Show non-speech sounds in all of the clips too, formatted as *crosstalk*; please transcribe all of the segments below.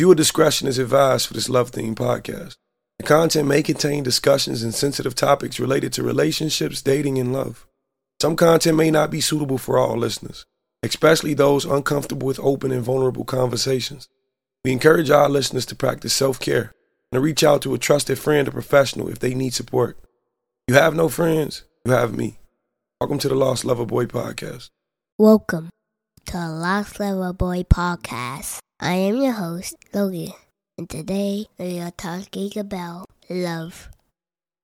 Viewer discretion is advised for this love theme podcast. The content may contain discussions and sensitive topics related to relationships, dating, and love. Some content may not be suitable for all listeners, especially those uncomfortable with open and vulnerable conversations. We encourage our listeners to practice self care and to reach out to a trusted friend or professional if they need support. You have no friends, you have me. Welcome to the Lost Lover Boy podcast. Welcome to the Lost Lover Boy podcast. I am your host, Logan, and today we are talking about love.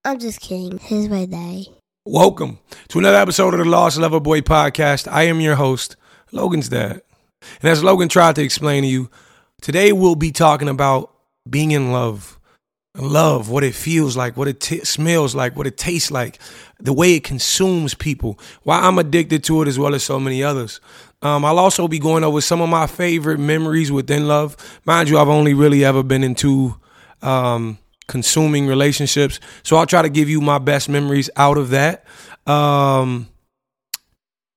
I'm just kidding. Here's my birthday. Welcome to another episode of the Lost Lover Boy podcast. I am your host, Logan's dad. And as Logan tried to explain to you, today we'll be talking about being in love. Love, what it feels like, what it t- smells like, what it tastes like, the way it consumes people, why I'm addicted to it as well as so many others. Um, I'll also be going over some of my favorite memories within love. Mind you, I've only really ever been in two um, consuming relationships. So I'll try to give you my best memories out of that. Um,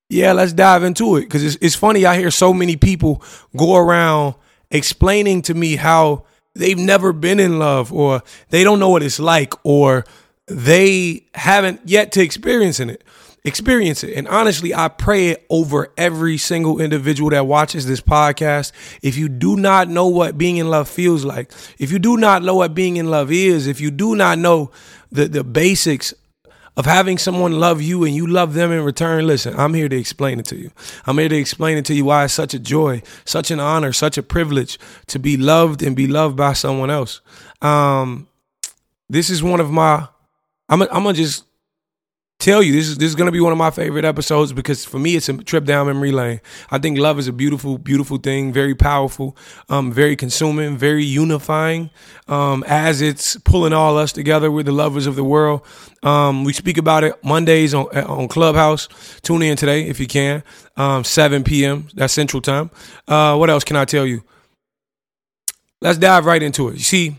yeah, let's dive into it because it's, it's funny. I hear so many people go around explaining to me how they've never been in love or they don't know what it's like or they haven't yet to experiencing it experience it and honestly i pray it over every single individual that watches this podcast if you do not know what being in love feels like if you do not know what being in love is if you do not know the the basics of having someone love you and you love them in return, listen, I'm here to explain it to you. I'm here to explain it to you why it's such a joy, such an honor, such a privilege to be loved and be loved by someone else. Um, this is one of my, I'm gonna just tell you this is this is gonna be one of my favorite episodes because for me it's a trip down memory lane. I think love is a beautiful, beautiful thing, very powerful, um, very consuming, very unifying. Um, as it's pulling all us together, we're the lovers of the world. Um, we speak about it Mondays on on Clubhouse. Tune in today if you can. Um, 7 p.m. That's Central Time. Uh, what else can I tell you? Let's dive right into it. You see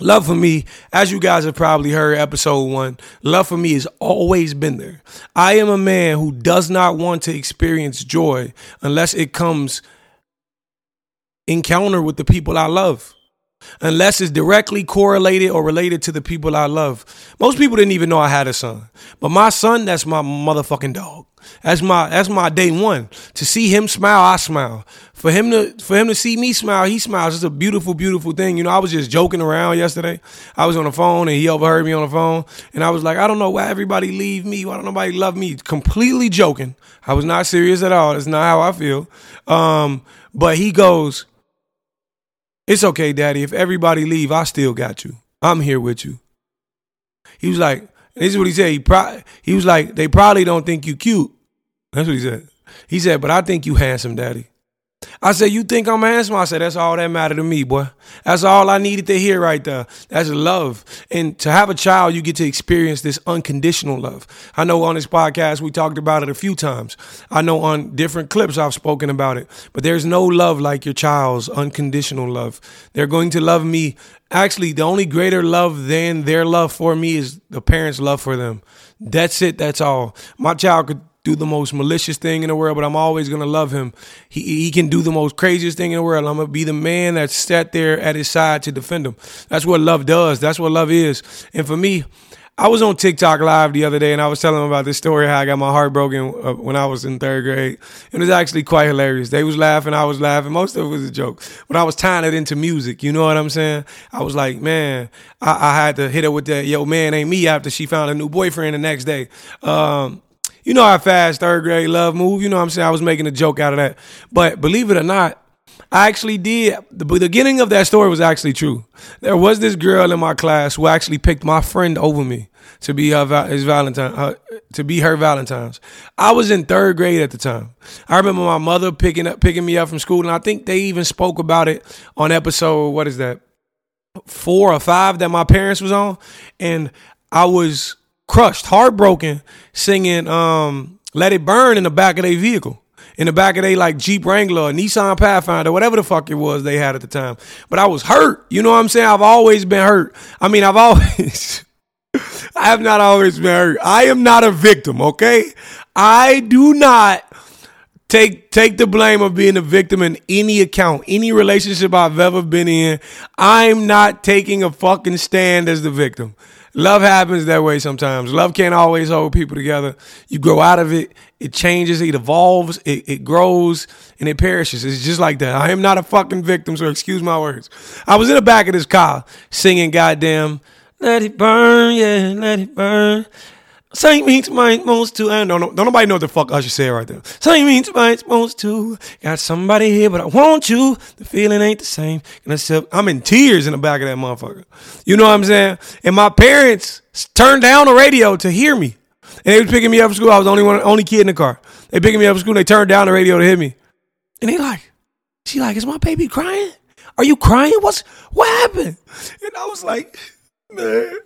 Love for me, as you guys have probably heard episode one, love for me has always been there. I am a man who does not want to experience joy unless it comes encounter with the people I love. Unless it's directly correlated or related to the people I love. Most people didn't even know I had a son. But my son, that's my motherfucking dog. That's my that's my day one. To see him smile, I smile. For him to for him to see me smile, he smiles. It's a beautiful, beautiful thing. You know, I was just joking around yesterday. I was on the phone and he overheard me on the phone, and I was like, I don't know why everybody leave me. Why don't nobody love me? Completely joking. I was not serious at all. It's not how I feel. Um, but he goes, It's okay, Daddy. If everybody leave, I still got you. I'm here with you. He was like, this is what he said. He, pro- he was like, they probably don't think you cute. That's what he said. He said, but I think you handsome, daddy. I said, you think I'm handsome? I said, that's all that mattered to me, boy. That's all I needed to hear right there. That's love. And to have a child, you get to experience this unconditional love. I know on this podcast, we talked about it a few times. I know on different clips, I've spoken about it. But there's no love like your child's unconditional love. They're going to love me. Actually, the only greater love than their love for me is the parents' love for them. That's it. That's all. My child could do the most malicious thing in the world, but I'm always gonna love him. He he can do the most craziest thing in the world. I'm gonna be the man that sat there at his side to defend him. That's what love does. That's what love is. And for me, I was on TikTok live the other day and I was telling about this story how I got my heart broken uh, when I was in third grade. It was actually quite hilarious. They was laughing, I was laughing. Most of it was a joke, but I was tying it into music. You know what I'm saying? I was like, man, I, I had to hit her with that. Yo, man, ain't me after she found a new boyfriend the next day. Um, you know how fast third grade love move. You know what I'm saying? I was making a joke out of that. But believe it or not, I actually did. The beginning of that story was actually true. There was this girl in my class who actually picked my friend over me to be her his Valentine, uh, to be her Valentine's. I was in third grade at the time. I remember my mother picking up picking me up from school, and I think they even spoke about it on episode what is that four or five that my parents was on, and I was crushed, heartbroken, singing um, "Let It Burn" in the back of their vehicle. In the back of their like Jeep Wrangler, Nissan Pathfinder, whatever the fuck it was they had at the time. But I was hurt. You know what I'm saying? I've always been hurt. I mean, I've always *laughs* I have not always been hurt. I am not a victim, okay? I do not take take the blame of being a victim in any account, any relationship I've ever been in. I'm not taking a fucking stand as the victim. Love happens that way sometimes. Love can't always hold people together. You grow out of it, it changes, it evolves, it, it grows, and it perishes. It's just like that. I am not a fucking victim, so excuse my words. I was in the back of this car singing goddamn, let it burn, yeah, let it burn. Same means might most to. I don't. Don't nobody know what the fuck I should say right there. Same means might most to. Got somebody here, but I want you. The feeling ain't the same. And I said, I'm in tears in the back of that motherfucker. You know what I'm saying? And my parents turned down the radio to hear me. And they was picking me up from school. I was the only one, only kid in the car. They picking me up from school. And they turned down the radio to hear me. And they like, she like, is my baby crying? Are you crying? What's what happened? And I was like, man.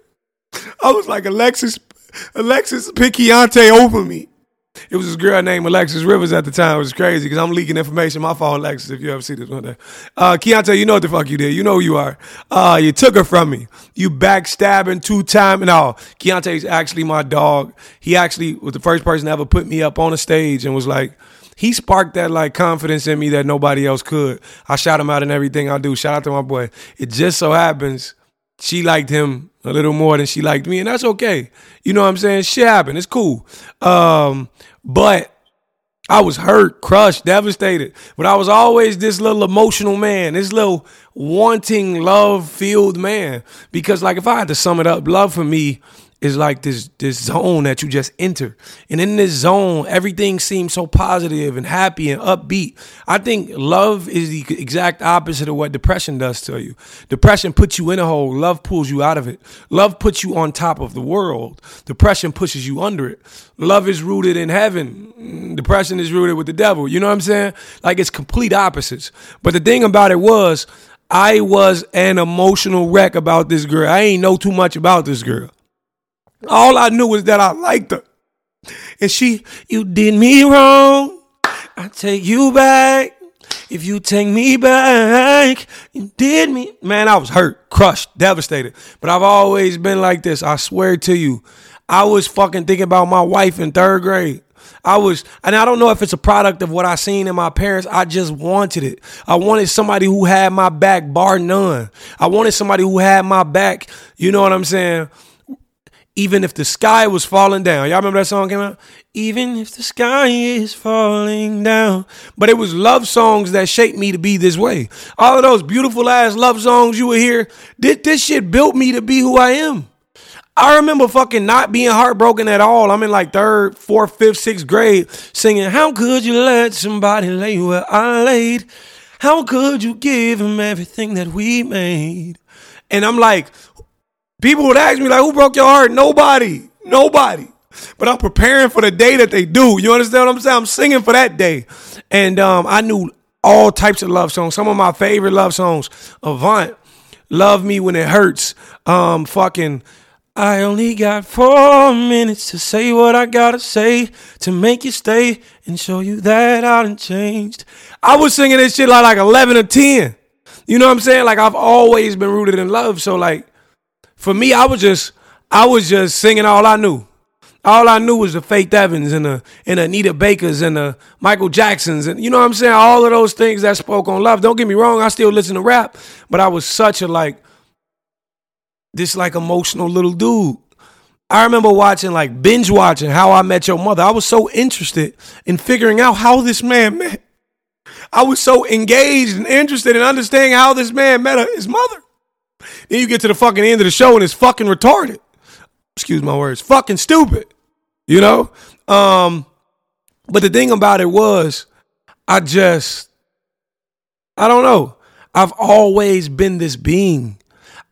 I was like, Alexis, Alexis picked Keontae over me. It was this girl named Alexis Rivers at the time. It was crazy because I'm leaking information. My fault, Alexis, if you ever see this one day. Uh, Keontae, you know what the fuck you did. You know who you are. Uh, you took her from me. You backstabbing two times. No, Keontae's actually my dog. He actually was the first person to ever put me up on a stage and was like, he sparked that like confidence in me that nobody else could. I shout him out in everything I do. Shout out to my boy. It just so happens she liked him a little more than she liked me, and that's okay. You know what I'm saying? Shit happened. It's cool. Um, but I was hurt, crushed, devastated. But I was always this little emotional man, this little wanting love filled man. Because, like, if I had to sum it up, love for me is like this this zone that you just enter. And in this zone, everything seems so positive and happy and upbeat. I think love is the exact opposite of what depression does to you. Depression puts you in a hole, love pulls you out of it. Love puts you on top of the world. Depression pushes you under it. Love is rooted in heaven. Mm, depression is rooted with the devil. You know what I'm saying? Like it's complete opposites. But the thing about it was I was an emotional wreck about this girl. I ain't know too much about this girl. All I knew was that I liked her. And she, you did me wrong. I take you back. If you take me back, you did me. Man, I was hurt, crushed, devastated. But I've always been like this. I swear to you. I was fucking thinking about my wife in third grade. I was, and I don't know if it's a product of what I seen in my parents. I just wanted it. I wanted somebody who had my back, bar none. I wanted somebody who had my back. You know what I'm saying? Even if the sky was falling down. Y'all remember that song came out? Even if the sky is falling down. But it was love songs that shaped me to be this way. All of those beautiful ass love songs you would hear, this, this shit built me to be who I am. I remember fucking not being heartbroken at all. I'm in like third, fourth, fifth, sixth grade singing, How could you let somebody lay where I laid? How could you give him everything that we made? And I'm like, People would ask me, like, who broke your heart? Nobody. Nobody. But I'm preparing for the day that they do. You understand what I'm saying? I'm singing for that day. And um, I knew all types of love songs. Some of my favorite love songs. Avant, Love Me When It Hurts. Um, fucking I only got four minutes to say what I gotta say to make you stay and show you that I done changed. I was singing this shit like, like 11 or 10. You know what I'm saying? Like I've always been rooted in love. So like for me, I was just I was just singing all I knew. All I knew was the Faith Evans and the and Anita Bakers and the Michael Jacksons and you know what I'm saying? All of those things that spoke on love. Don't get me wrong, I still listen to rap, but I was such a like this like emotional little dude. I remember watching like binge watching How I Met Your Mother. I was so interested in figuring out how this man met. I was so engaged and interested in understanding how this man met his mother. Then you get to the fucking end of the show and it's fucking retarded. Excuse my words. Fucking stupid. You know? Um, but the thing about it was, I just, I don't know. I've always been this being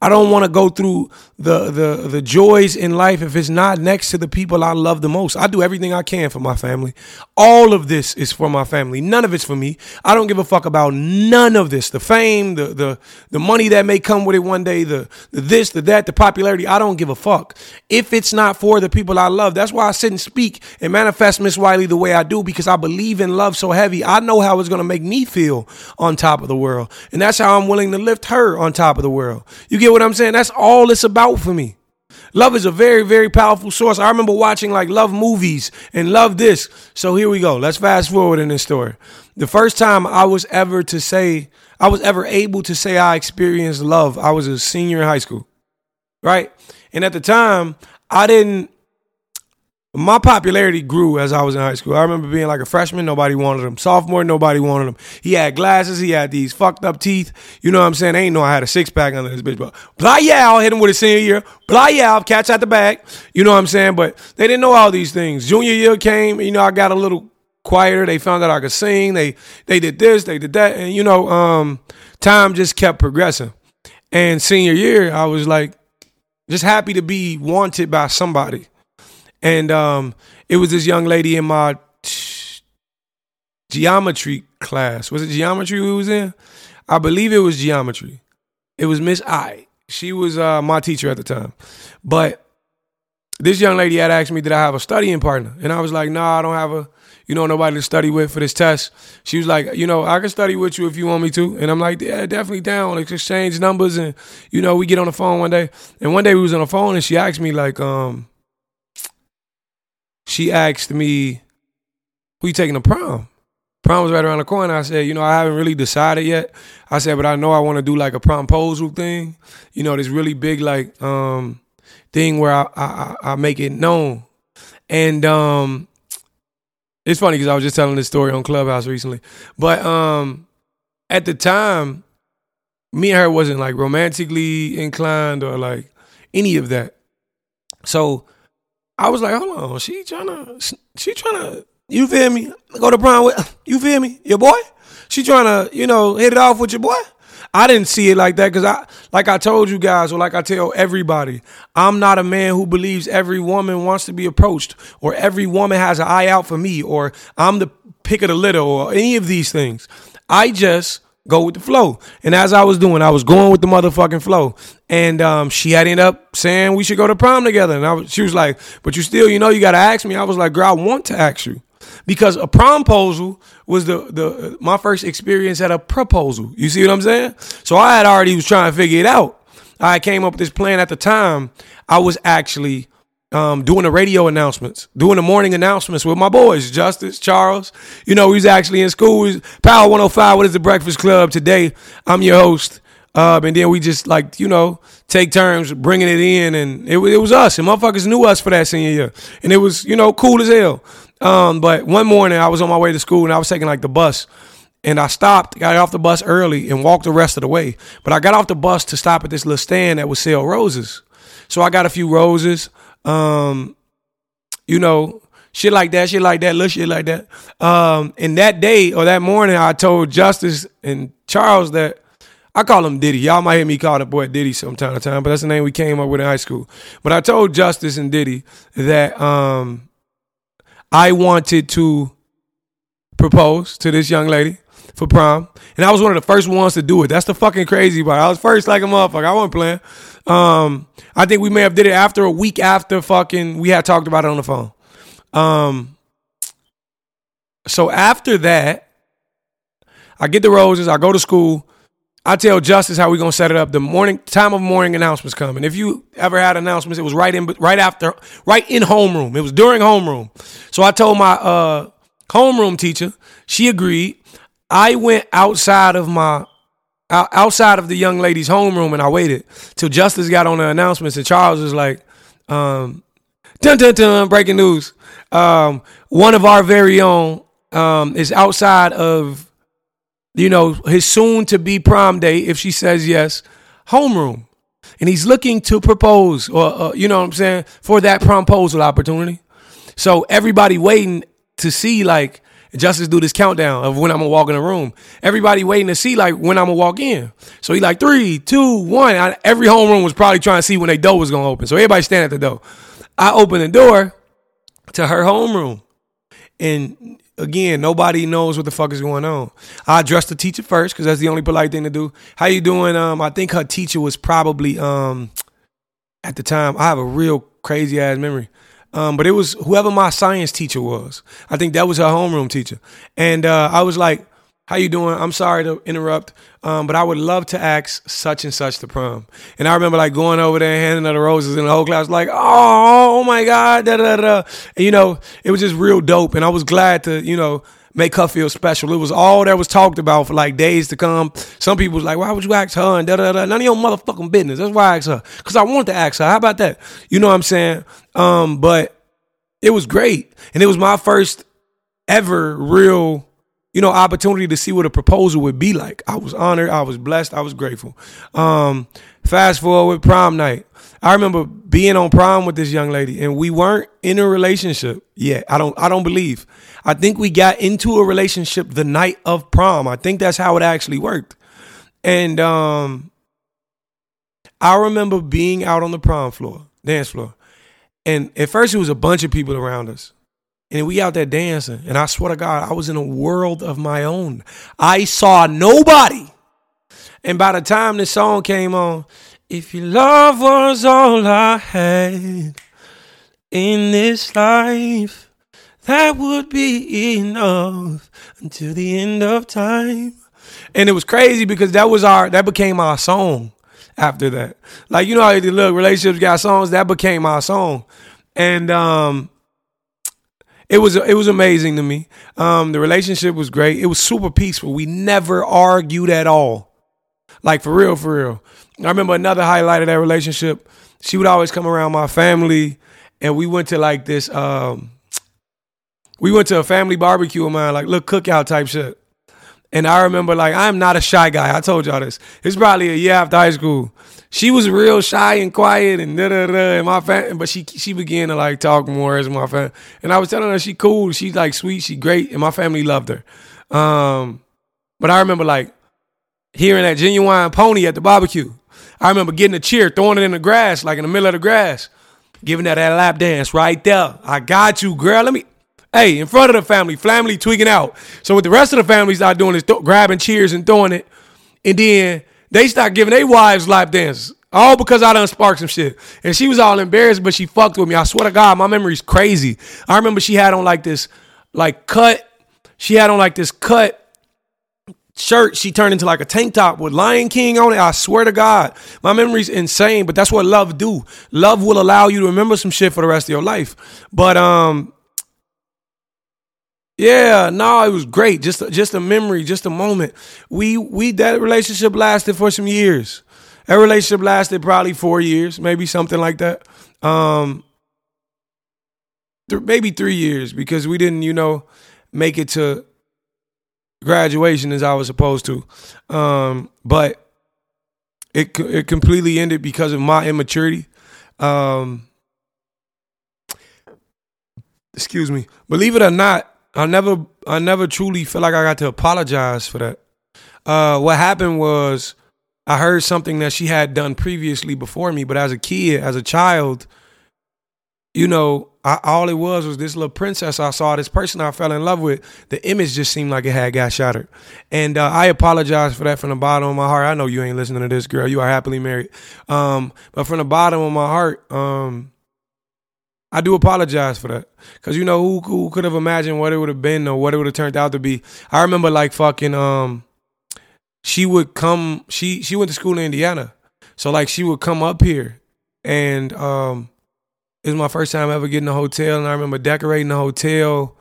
I don't want to go through the, the the joys in life if it's not next to the people I love the most. I do everything I can for my family. All of this is for my family. None of it's for me. I don't give a fuck about none of this. The fame, the the the money that may come with it one day, the, the this, the that, the popularity. I don't give a fuck. If it's not for the people I love, that's why I sit and speak and manifest Miss Wiley the way I do because I believe in love so heavy. I know how it's gonna make me feel on top of the world, and that's how I'm willing to lift her on top of the world. You get get what I'm saying? That's all it's about for me. Love is a very, very powerful source. I remember watching like love movies and love this. So here we go. Let's fast forward in this story. The first time I was ever to say, I was ever able to say I experienced love, I was a senior in high school. Right? And at the time, I didn't my popularity grew as I was in high school. I remember being like a freshman, nobody wanted him. Sophomore, nobody wanted him. He had glasses, he had these fucked up teeth. You know what I'm saying? They ain't know I had a six pack under this bitch, but blah yeah, I'll hit him with a senior year. Blah yeah, I catch out the back. You know what I'm saying? But they didn't know all these things. Junior year came, you know, I got a little quieter. They found out I could sing. They they did this, they did that, and you know, um, time just kept progressing. And senior year, I was like just happy to be wanted by somebody. And um, it was this young lady in my t- geometry class. Was it geometry we was in? I believe it was geometry. It was Miss I. She was uh, my teacher at the time. But this young lady had asked me, did I have a studying partner? And I was like, nah, I don't have a, you know, nobody to study with for this test. She was like, you know, I can study with you if you want me to. And I'm like, yeah, definitely down. Let's exchange numbers. And, you know, we get on the phone one day. And one day we was on the phone and she asked me like, um, she asked me, Who you taking to prom? Prom was right around the corner. I said, you know, I haven't really decided yet. I said, but I know I want to do like a promposal thing. You know, this really big like um thing where I I, I make it known. And um it's funny because I was just telling this story on Clubhouse recently. But um at the time, me and her wasn't like romantically inclined or like any of that. So I was like, hold on, she trying to, she trying to, you feel me? Go to prom with, you feel me? Your boy? She trying to, you know, hit it off with your boy? I didn't see it like that because I, like I told you guys, or like I tell everybody, I'm not a man who believes every woman wants to be approached, or every woman has an eye out for me, or I'm the pick of the litter, or any of these things. I just go with the flow. And as I was doing, I was going with the motherfucking flow. And um, she had ended up saying we should go to prom together. And I was, she was like, but you still, you know, you got to ask me. I was like, girl, I want to ask you. Because a proposal was the, the my first experience at a proposal. You see what I'm saying? So I had already was trying to figure it out. I came up with this plan at the time. I was actually um, doing the radio announcements, doing the morning announcements with my boys, Justice, Charles. You know, he's actually in school. He's Power 105, what is the Breakfast Club? Today, I'm your host. Uh, and then we just like, you know, take turns bringing it in. And it, it was us. And motherfuckers knew us for that senior year. And it was, you know, cool as hell. Um, but one morning I was on my way to school and I was taking like the bus. And I stopped, got off the bus early and walked the rest of the way. But I got off the bus to stop at this little stand that would sell roses. So I got a few roses. Um, you know, shit like that, shit like that, little shit like that. Um, and that day or that morning, I told Justice and Charles that I call him Diddy. Y'all might hear me call the boy Diddy sometime to time, but that's the name we came up with in high school. But I told Justice and Diddy that um, I wanted to propose to this young lady for prom. And I was one of the first ones to do it. That's the fucking crazy part. I was first like a motherfucker. I wasn't playing. Um, I think we may have did it after a week after fucking we had talked about it on the phone. Um, so after that, I get the roses. I go to school. I tell Justice how we gonna set it up. The morning time of morning announcements coming. If you ever had announcements, it was right in, right after, right in homeroom. It was during homeroom. So I told my uh, homeroom teacher. She agreed. I went outside of my outside of the young lady's homeroom and I waited till Justice got on the announcements and Charles was like, um, dun dun dun, breaking news. Um, one of our very own um, is outside of, you know, his soon to be prom date, if she says yes, homeroom. And he's looking to propose or, uh, you know what I'm saying, for that proposal opportunity. So everybody waiting to see like, Justice do this countdown of when I'm gonna walk in the room. Everybody waiting to see like when I'm gonna walk in. So he like three, two, one. I, every homeroom was probably trying to see when their door was gonna open. So everybody stand at the door. I open the door to her homeroom, and again, nobody knows what the fuck is going on. I address the teacher first because that's the only polite thing to do. How you doing? Um, I think her teacher was probably um at the time. I have a real crazy ass memory. Um, but it was whoever my science teacher was. I think that was her homeroom teacher. And uh, I was like, how you doing? I'm sorry to interrupt, um, but I would love to ask such and such to prom. And I remember like going over there and handing her the roses, and the whole class was like, oh, oh my god, da da da. And you know, it was just real dope, and I was glad to you know make her feel special. It was all that was talked about for like days to come. Some people was like, why would you ask her? And da da da. None of your motherfucking business. That's why I asked her. Because I wanted to ask her. How about that? You know what I'm saying? Um, but it was great. And it was my first ever real, you know, opportunity to see what a proposal would be like. I was honored. I was blessed. I was grateful. Um, fast forward with prom night. I remember being on prom with this young lady and we weren't in a relationship yet. I don't I don't believe. I think we got into a relationship the night of prom. I think that's how it actually worked. And um I remember being out on the prom floor, dance floor. And at first it was a bunch of people around us. And we out there dancing. And I swear to God, I was in a world of my own. I saw nobody. And by the time the song came on, if your love was all I had in this life, that would be enough until the end of time. And it was crazy because that was our that became our song after that. Like you know how the look relationships got songs, that became our song. And um it was it was amazing to me. Um the relationship was great. It was super peaceful. We never argued at all. Like for real, for real. I remember another highlight of that relationship. She would always come around my family, and we went to like this. Um, we went to a family barbecue of mine, like little cookout type shit. And I remember, like, I'm not a shy guy. I told y'all this. It's probably a year after high school. She was real shy and quiet and da da da. And my fam, but she she began to like talk more as my fam. And I was telling her she cool, she's like sweet, she great, and my family loved her. Um, but I remember like hearing that Ginuwine pony at the barbecue. I remember getting a cheer, throwing it in the grass, like in the middle of the grass, giving that that lap dance right there. I got you, girl. Let me, hey, in front of the family, family tweaking out. So what the rest of the family start doing is th- grabbing cheers and throwing it, and then they start giving their wives lap dances. All because I done sparked some shit. And she was all embarrassed, but she fucked with me. I swear to God, my memory's crazy. I remember she had on like this, like cut. She had on like this cut shirt she turned into like a tank top with Lion King on it. I swear to God, my memory's insane, but that's what love do. Love will allow you to remember some shit for the rest of your life. But um yeah, no, it was great. Just just a memory, just a moment. We we that relationship lasted for some years. That relationship lasted probably 4 years, maybe something like that. Um th- maybe 3 years because we didn't, you know, make it to graduation as I was supposed to. Um, but it it completely ended because of my immaturity. Um, excuse me. Believe it or not, I never I never truly feel like I got to apologize for that. Uh, what happened was I heard something that she had done previously before me, but as a kid, as a child, you know, I, all it was was this little princess I saw, this person I fell in love with. The image just seemed like it had got shattered, and uh, I apologize for that from the bottom of my heart. I know you ain't listening to this, girl. You are happily married, um, but from the bottom of my heart, um, I do apologize for that because you know who, who could have imagined what it would have been or what it would have turned out to be. I remember like fucking, um, she would come. She she went to school in Indiana, so like she would come up here, and um it was my first time ever getting a hotel, and I remember decorating the hotel.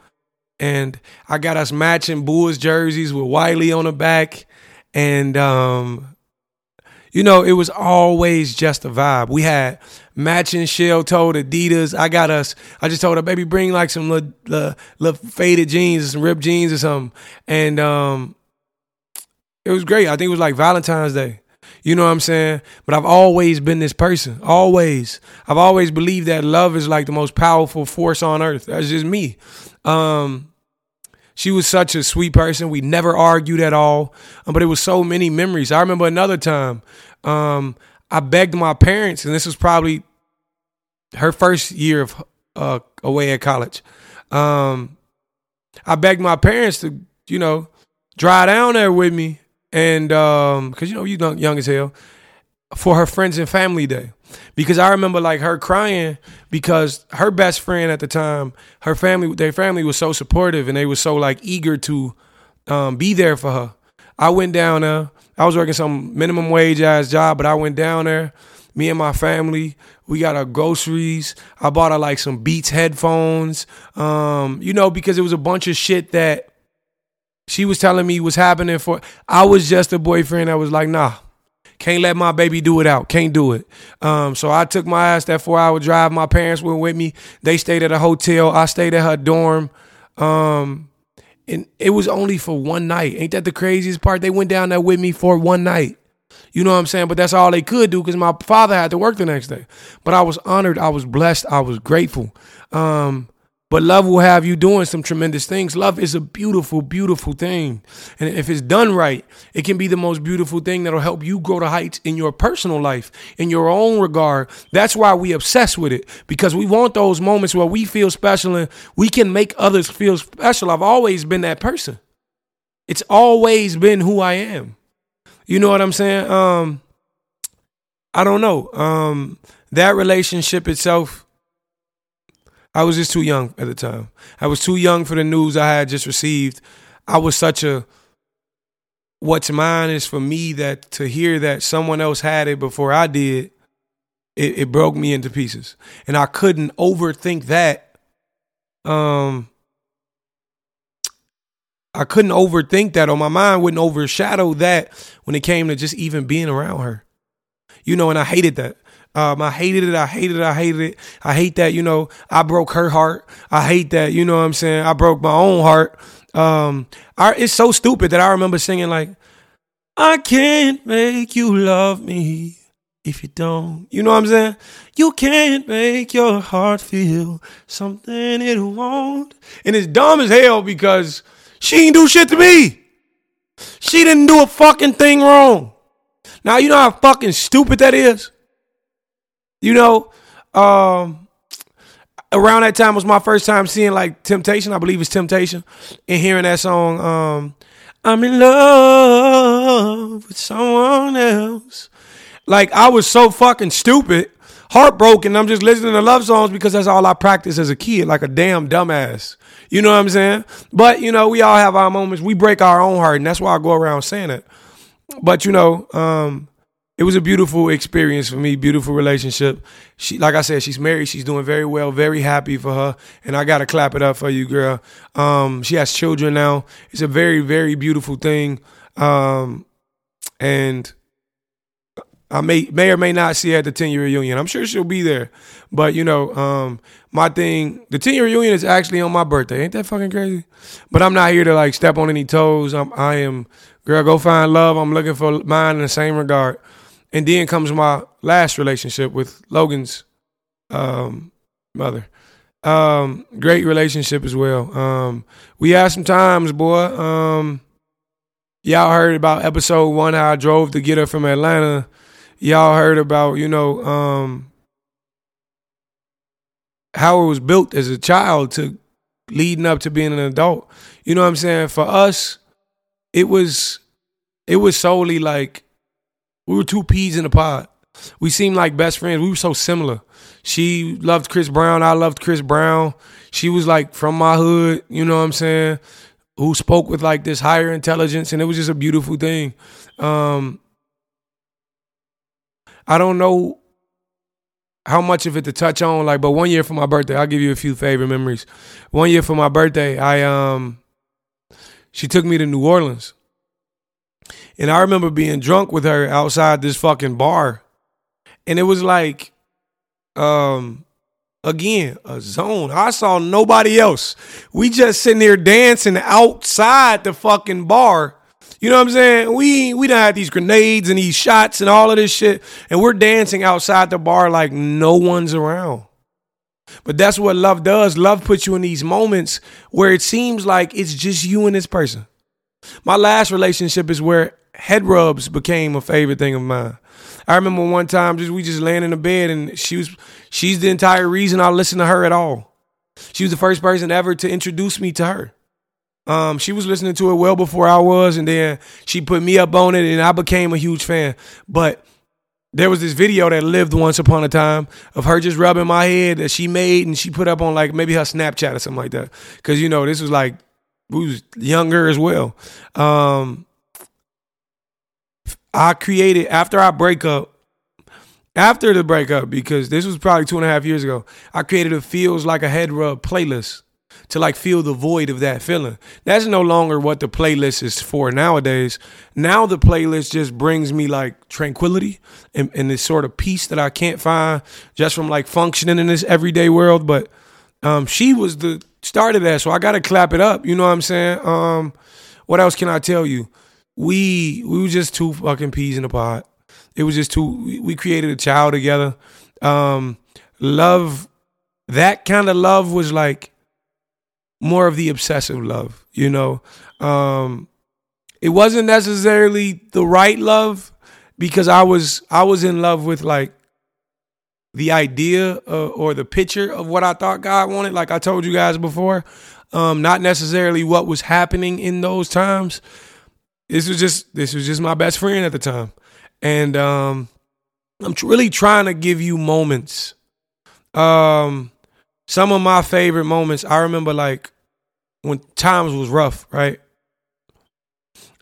And I got us matching Bulls jerseys with Wiley on the back, and um, you know, it was always just a vibe. We had matching shell toed Adidas. I got us. I just told her, baby, bring like some little, little, faded jeans, some ripped jeans or something, and um, it was great. I think it was like Valentine's Day. You know what I'm saying? But I've always been this person. Always. I've always believed that love is like the most powerful force on earth. That's just me. Um, she was such a sweet person. We never argued at all. Um, but it was so many memories. I remember another time. Um, I begged my parents, and this was probably her first year of uh, away at college. Um, I begged my parents to, you know, drive down there with me and um, cause you know you young, young as hell, for her friends and family day. Because I remember like her crying because her best friend at the time, her family, their family was so supportive and they were so like eager to um, be there for her. I went down there. I was working some minimum wage ass job, but I went down there. Me and my family, we got our groceries. I bought her like some Beats headphones. Um, you know, because it was a bunch of shit that she was telling me what's happening for. I was just a boyfriend I was like, nah, can't let my baby do it out. Can't do it. Um, so I took my ass that four hour drive. My parents went with me. They stayed at a hotel. I stayed at her dorm. Um, and it was only for one night. Ain't that the craziest part? They went down there with me for one night. You know what I'm saying? But that's all they could do because my father had to work the next day. But I was honored. I was blessed. I was grateful. Um, but love will have you doing some tremendous things. Love is a beautiful, beautiful thing. And if it's done right, it can be the most beautiful thing that'll help you grow to heights in your personal life, in your own regard. That's why we obsess with it because we want those moments where we feel special and we can make others feel special. I've always been that person. It's always been who I am. You know what I'm saying? Um, I don't know. Um, that relationship itself I was just too young at the time. I was too young for the news I had just received. I was such a what's mine is for me that to hear that someone else had it before I did, it, it broke me into pieces. And I couldn't overthink that. Um I couldn't overthink that or my mind wouldn't overshadow that when it came to just even being around her. You know, and I hated that. Um, I hated it. I hated it. I hated it. I hate that, you know, I broke her heart. I hate that, you know what I'm saying? I broke my own heart. Um, I, it's so stupid that I remember singing like, I can't make you love me if you don't. You know what I'm saying? You can't make your heart feel something it won't. And it's dumb as hell because she ain't do shit to me. She didn't do a fucking thing wrong. Now, you know how fucking stupid that is? You know, um, around that time was my first time seeing like Temptation. I believe it's Temptation, and hearing that song. Um, I'm in love with someone else. Like I was so fucking stupid, heartbroken. I'm just listening to love songs because that's all I practiced as a kid, like a damn dumbass. You know what I'm saying? But you know, we all have our moments. We break our own heart, and that's why I go around saying it. But you know, um, it was a beautiful experience for me, beautiful relationship. She, like I said, she's married. She's doing very well, very happy for her, and I gotta clap it up for you, girl. Um, she has children now. It's a very, very beautiful thing, um, and I may may or may not see her at the ten year reunion. I'm sure she'll be there, but you know, um, my thing, the ten year reunion is actually on my birthday. Ain't that fucking crazy? But I'm not here to like step on any toes. I'm, I am, girl. Go find love. I'm looking for mine in the same regard. And then comes my last relationship with Logan's um, mother. Um, great relationship as well. Um, we had some times, boy. Um, y'all heard about episode one, how I drove to get her from Atlanta. Y'all heard about, you know, um, how it was built as a child to leading up to being an adult. You know what I'm saying? For us, it was it was solely like we were two peas in a pod. We seemed like best friends. We were so similar. She loved Chris Brown. I loved Chris Brown. She was like from my hood, you know what I'm saying? Who spoke with like this higher intelligence, and it was just a beautiful thing. Um, I don't know how much of it to touch on, like, but one year for my birthday, I'll give you a few favorite memories. One year for my birthday, I um, she took me to New Orleans. And I remember being drunk with her outside this fucking bar. And it was like, um, again, a zone. I saw nobody else. We just sitting there dancing outside the fucking bar. You know what I'm saying? We we done had these grenades and these shots and all of this shit, and we're dancing outside the bar like no one's around. But that's what love does. Love puts you in these moments where it seems like it's just you and this person. My last relationship is where head rubs became a favorite thing of mine. I remember one time just we just laying in the bed and she was she's the entire reason I listened to her at all. She was the first person ever to introduce me to her. Um, she was listening to it well before I was, and then she put me up on it, and I became a huge fan. But there was this video that lived once upon a time of her just rubbing my head that she made and she put up on like maybe her Snapchat or something like that. Cause you know, this was like was younger as well. Um, I created after I break up, after the breakup, because this was probably two and a half years ago. I created a feels like a head rub playlist to like feel the void of that feeling. That's no longer what the playlist is for nowadays. Now the playlist just brings me like tranquility and, and this sort of peace that I can't find just from like functioning in this everyday world. But um, she was the start of that, so I gotta clap it up. You know what I'm saying? Um, what else can I tell you? We we were just two fucking peas in a pod. It was just two. We created a child together. Um, love, that kind of love was like more of the obsessive love. You know, um, it wasn't necessarily the right love because I was I was in love with like the idea uh, or the picture of what I thought God wanted. Like I told you guys before, um, not necessarily what was happening in those times. This was just this was just my best friend at the time, and um, I'm really trying to give you moments. Um, some of my favorite moments. I remember like when times was rough, right?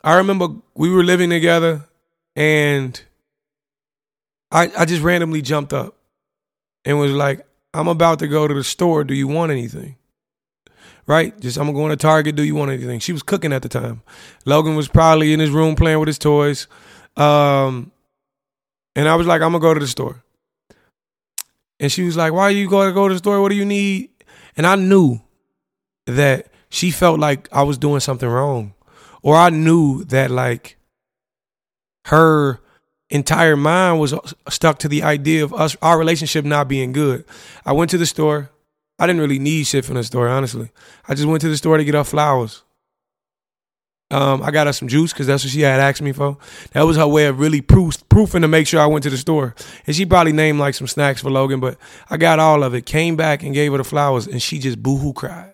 I remember we were living together, and I I just randomly jumped up and was like, I'm about to go to the store. Do you want anything? Right? Just, I'm going to Target. Do you want anything? She was cooking at the time. Logan was probably in his room playing with his toys. Um, and I was like, I'm going to go to the store. And she was like, Why are you going to go to the store? What do you need? And I knew that she felt like I was doing something wrong. Or I knew that, like, her entire mind was stuck to the idea of us our relationship not being good. I went to the store. I didn't really need shit from the store, honestly. I just went to the store to get her flowers. Um, I got her some juice because that's what she had asked me for. That was her way of really proof, proofing to make sure I went to the store. And she probably named like some snacks for Logan, but I got all of it. Came back and gave her the flowers, and she just boohoo cried.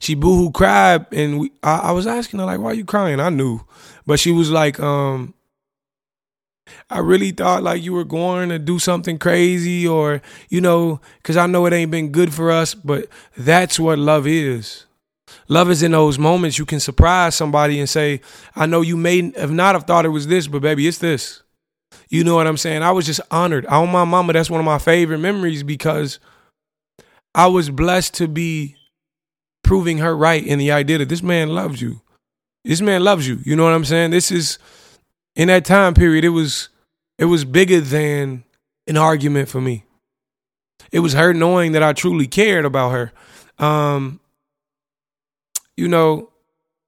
She boohoo cried, and we, I, I was asking her like, "Why are you crying?" I knew, but she was like, um, I really thought like you were going to do something crazy or, you know, because I know it ain't been good for us, but that's what love is. Love is in those moments you can surprise somebody and say, I know you may have not have thought it was this, but baby, it's this. You know what I'm saying? I was just honored. On my mama, that's one of my favorite memories because I was blessed to be proving her right in the idea that this man loves you. This man loves you. You know what I'm saying? This is in that time period, it was it was bigger than an argument for me. It was her knowing that I truly cared about her. Um, you know,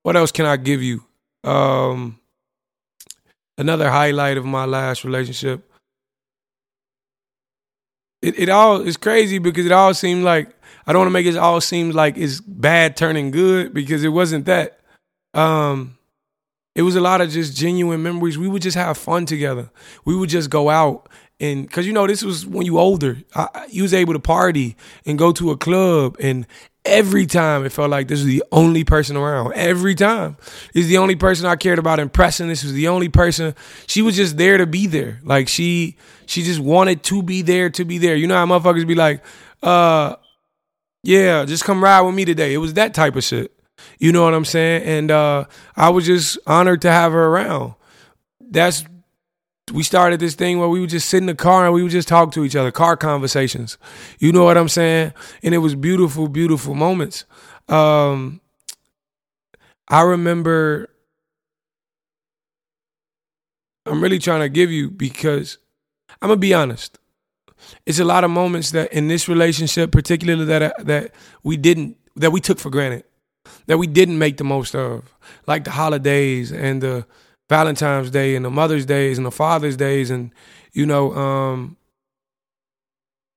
what else can I give you? Um, another highlight of my last relationship. It it all is crazy because it all seemed like I don't want to make it all seem like it's bad turning good because it wasn't that. Um, it was a lot of just genuine memories. We would just have fun together. We would just go out and because you know this was when you older. I, you was able to party and go to a club, and every time it felt like this was the only person around. Every time, is the only person I cared about impressing. This was the only person. She was just there to be there. Like she, she just wanted to be there to be there. You know how motherfuckers be like, uh, yeah, just come ride with me today. It was that type of shit. You know what I'm saying? And uh, I was just honored to have her around. That's we started this thing where we would just sit in the car and we would just talk to each other, car conversations. You know what I'm saying? And it was beautiful, beautiful moments. Um, I remember. I'm really trying to give you because I'm gonna be honest. It's a lot of moments that in this relationship, particularly that that we didn't that we took for granted that we didn't make the most of, like the holidays and the Valentine's Day and the Mother's Days and the Father's Days and you know um,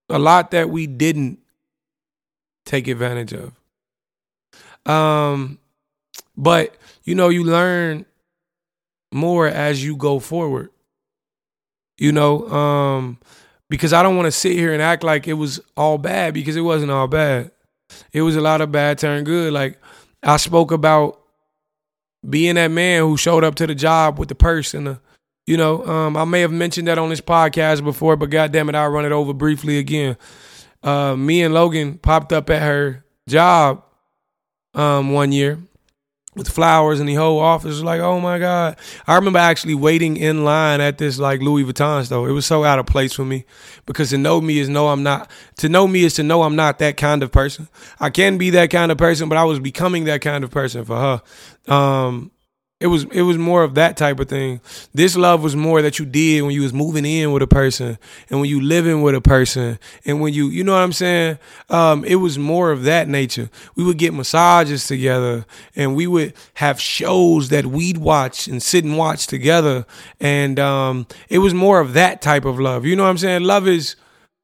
a lot that we didn't take advantage of. Um, but you know you learn more as you go forward. You know, um, because I don't want to sit here and act like it was all bad because it wasn't all bad. It was a lot of bad turn good. Like I spoke about being that man who showed up to the job with the purse and the, you know, um, I may have mentioned that on this podcast before, but goddamn it, I'll run it over briefly again. Uh, me and Logan popped up at her job um, one year, with flowers and the whole office like, oh my God. I remember actually waiting in line at this like Louis Vuitton store. It was so out of place for me because to know me is know I'm not, to know me is to know I'm not that kind of person. I can be that kind of person, but I was becoming that kind of person for her. Um, it was it was more of that type of thing. This love was more that you did when you was moving in with a person and when you living with a person and when you you know what I'm saying. Um, it was more of that nature. We would get massages together and we would have shows that we'd watch and sit and watch together. And um, it was more of that type of love. You know what I'm saying? Love is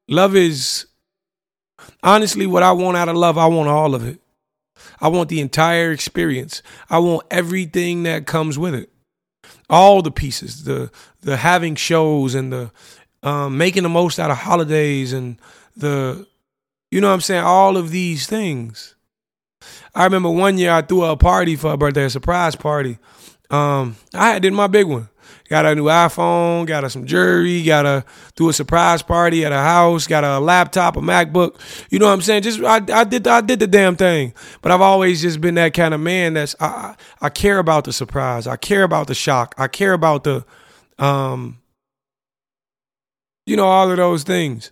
love is honestly what I want out of love. I want all of it. I want the entire experience. I want everything that comes with it. All the pieces, the the having shows and the um, making the most out of holidays and the you know what I'm saying, all of these things. I remember one year I threw a party for a birthday, a surprise party. Um, I did my big one. Got a new iPhone, got a, some jewelry, got a do a surprise party at a house, got a laptop, a MacBook. You know what I'm saying? Just I, I did I did the damn thing. But I've always just been that kind of man that's I I care about the surprise. I care about the shock. I care about the um you know all of those things.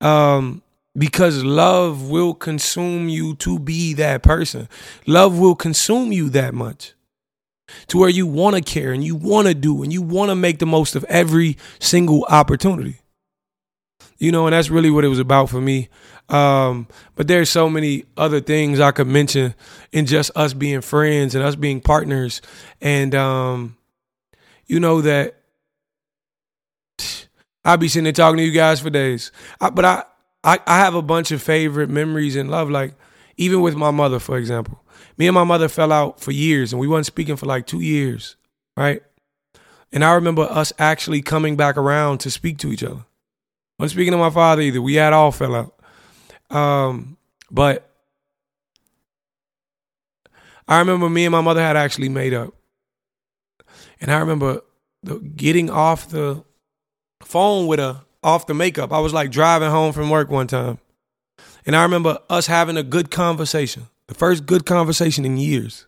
Um because love will consume you to be that person. Love will consume you that much to where you want to care and you want to do and you want to make the most of every single opportunity. You know, and that's really what it was about for me. Um, but there's so many other things I could mention in just us being friends and us being partners. And um, you know that *sighs* I'll be sitting there talking to you guys for days. I, but I, I I have a bunch of favorite memories in love, like even with my mother, for example me and my mother fell out for years and we wasn't speaking for like two years, right? And I remember us actually coming back around to speak to each other. Wasn't speaking to my father either. We had all fell out. Um, but I remember me and my mother had actually made up. And I remember the, getting off the phone with her, off the makeup. I was like driving home from work one time. And I remember us having a good conversation the first good conversation in years.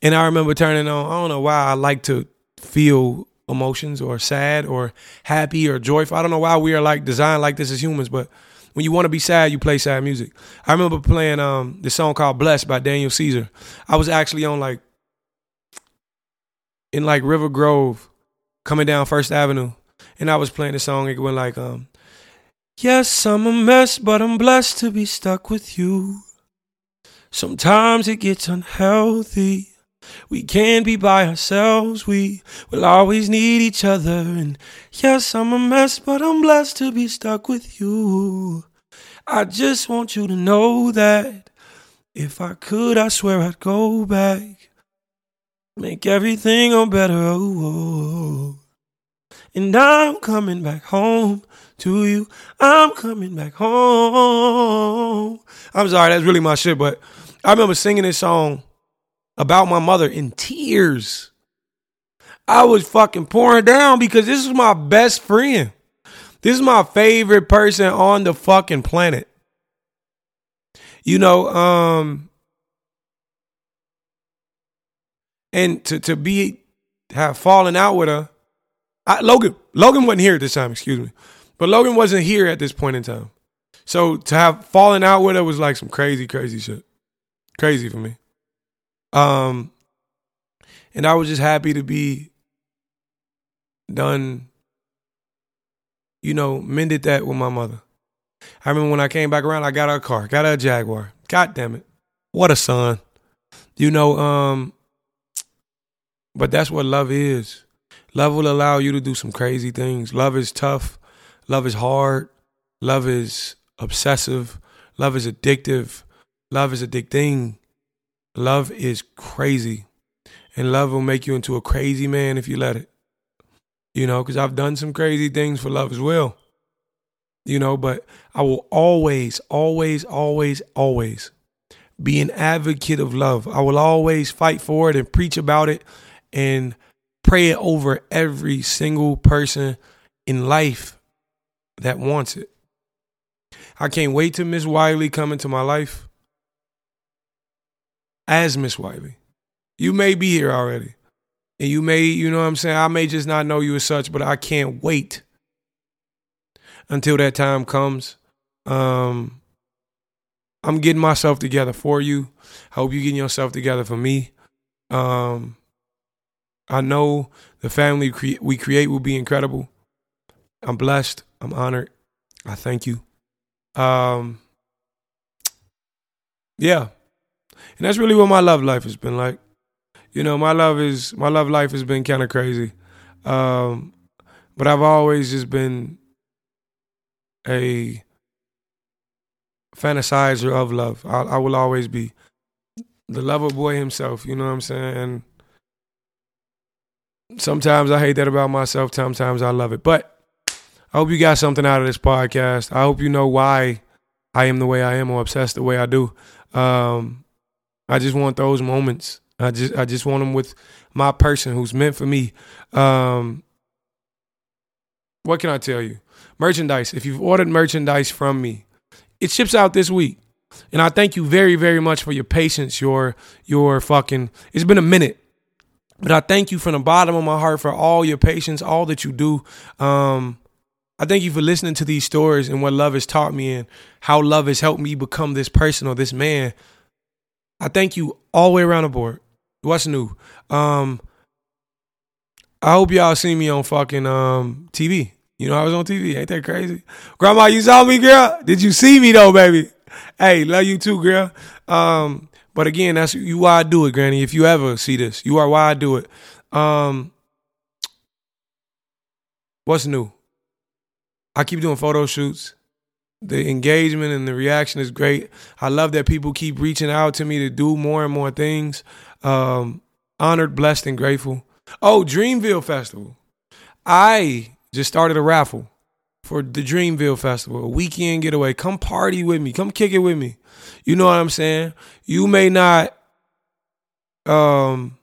And I remember turning on, I don't know why I like to feel emotions or sad or happy or joyful. I don't know why we are like designed like this as humans, but when you want to be sad, you play sad music. I remember playing um this song called Blessed by Daniel Caesar. I was actually on like in like River Grove, coming down First Avenue, and I was playing the song. It went like um Yes, I'm a mess, but I'm blessed to be stuck with you. Sometimes it gets unhealthy. We can't be by ourselves. We will always need each other. And yes, I'm a mess, but I'm blessed to be stuck with you. I just want you to know that if I could, I swear I'd go back. Make everything a better. Oh, and I'm coming back home to you. I'm coming back home. I'm sorry, that's really my shit, but I remember singing this song about my mother in tears. I was fucking pouring down because this is my best friend. This is my favorite person on the fucking planet. You know, um and to to be have fallen out with her. I, Logan Logan wasn't here at this time, excuse me. But Logan wasn't here at this point in time. So to have fallen out with her was like some crazy, crazy shit. Crazy for me. Um, and I was just happy to be done, you know, mended that with my mother. I remember when I came back around, I got her a car, got her a Jaguar. God damn it. What a son. You know, um, but that's what love is. Love will allow you to do some crazy things. Love is tough. Love is hard. Love is obsessive. Love is addictive. Love is a dick thing. Love is crazy. And love will make you into a crazy man if you let it. You know, because I've done some crazy things for love as well. You know, but I will always, always, always, always be an advocate of love. I will always fight for it and preach about it and pray it over every single person in life that wants it. I can't wait to Miss Wiley come into my life as Miss Wiley. You may be here already. And you may, you know what I'm saying? I may just not know you as such, but I can't wait until that time comes. Um, I'm getting myself together for you. I hope you're getting yourself together for me. Um, I know the family cre- we create will be incredible. I'm blessed. I'm honored. I thank you. Um, yeah, and that's really what my love life has been like. You know, my love is my love life has been kind of crazy, um, but I've always just been a fantasizer of love. I, I will always be the lover boy himself. You know what I'm saying? And sometimes I hate that about myself. Sometimes I love it. But I hope you got something out of this podcast. I hope you know why I am the way I am or obsessed the way I do. Um, I just want those moments. I just I just want them with my person who's meant for me. Um, what can I tell you? Merchandise. If you've ordered merchandise from me, it ships out this week. And I thank you very, very much for your patience, your your fucking it's been a minute. But I thank you from the bottom of my heart for all your patience, all that you do. Um, I thank you for listening to these stories and what love has taught me and how love has helped me become this person or this man. I thank you all the way around the board. What's new? Um, I hope y'all see me on fucking um, TV. You know, I was on TV. Ain't that crazy? Grandma, you saw me, girl? Did you see me though, baby? Hey, love you too, girl. Um, but again, that's you why I do it, Granny. If you ever see this, you are why I do it. Um, what's new? I keep doing photo shoots. The engagement and the reaction is great. I love that people keep reaching out to me to do more and more things. Um, honored, blessed, and grateful. Oh, Dreamville Festival. I just started a raffle for the Dreamville Festival, a weekend getaway. Come party with me. Come kick it with me. You know what I'm saying? You may not um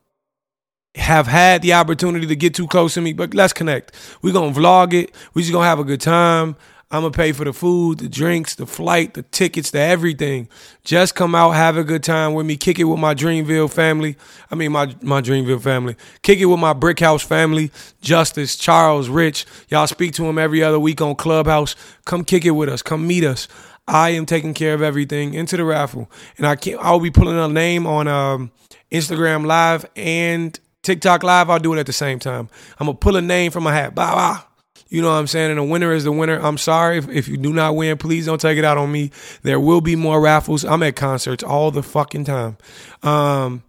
have had the opportunity to get too close to me, but let's connect. We're gonna vlog it. We're just gonna have a good time. I'm gonna pay for the food, the drinks, the flight, the tickets, the everything. Just come out, have a good time with me, kick it with my Dreamville family. I mean my my Dreamville family. Kick it with my Brick House family, Justice, Charles, Rich. Y'all speak to him every other week on Clubhouse. Come kick it with us. Come meet us. I am taking care of everything into the raffle, and I can't. I'll be pulling a name on um, Instagram Live and TikTok Live. I'll do it at the same time. I'm gonna pull a name from a hat. Bye bye. You know what I'm saying? And the winner is the winner. I'm sorry if, if you do not win. Please don't take it out on me. There will be more raffles. I'm at concerts all the fucking time. Um,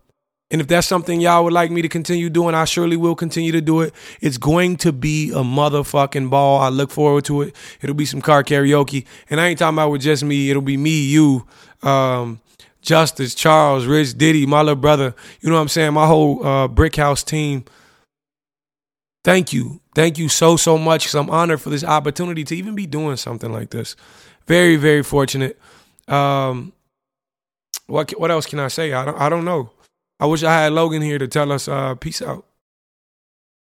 and if that's something y'all would like me to continue doing, I surely will continue to do it. It's going to be a motherfucking ball. I look forward to it. It'll be some car karaoke. And I ain't talking about with just me. It'll be me, you, um, Justice, Charles, Rich, Diddy, my little brother. You know what I'm saying? My whole uh, Brick House team. Thank you. Thank you so, so much because I'm honored for this opportunity to even be doing something like this. Very, very fortunate. Um, what what else can I say? I don't I don't know. I wish I had Logan here to tell us uh, peace out.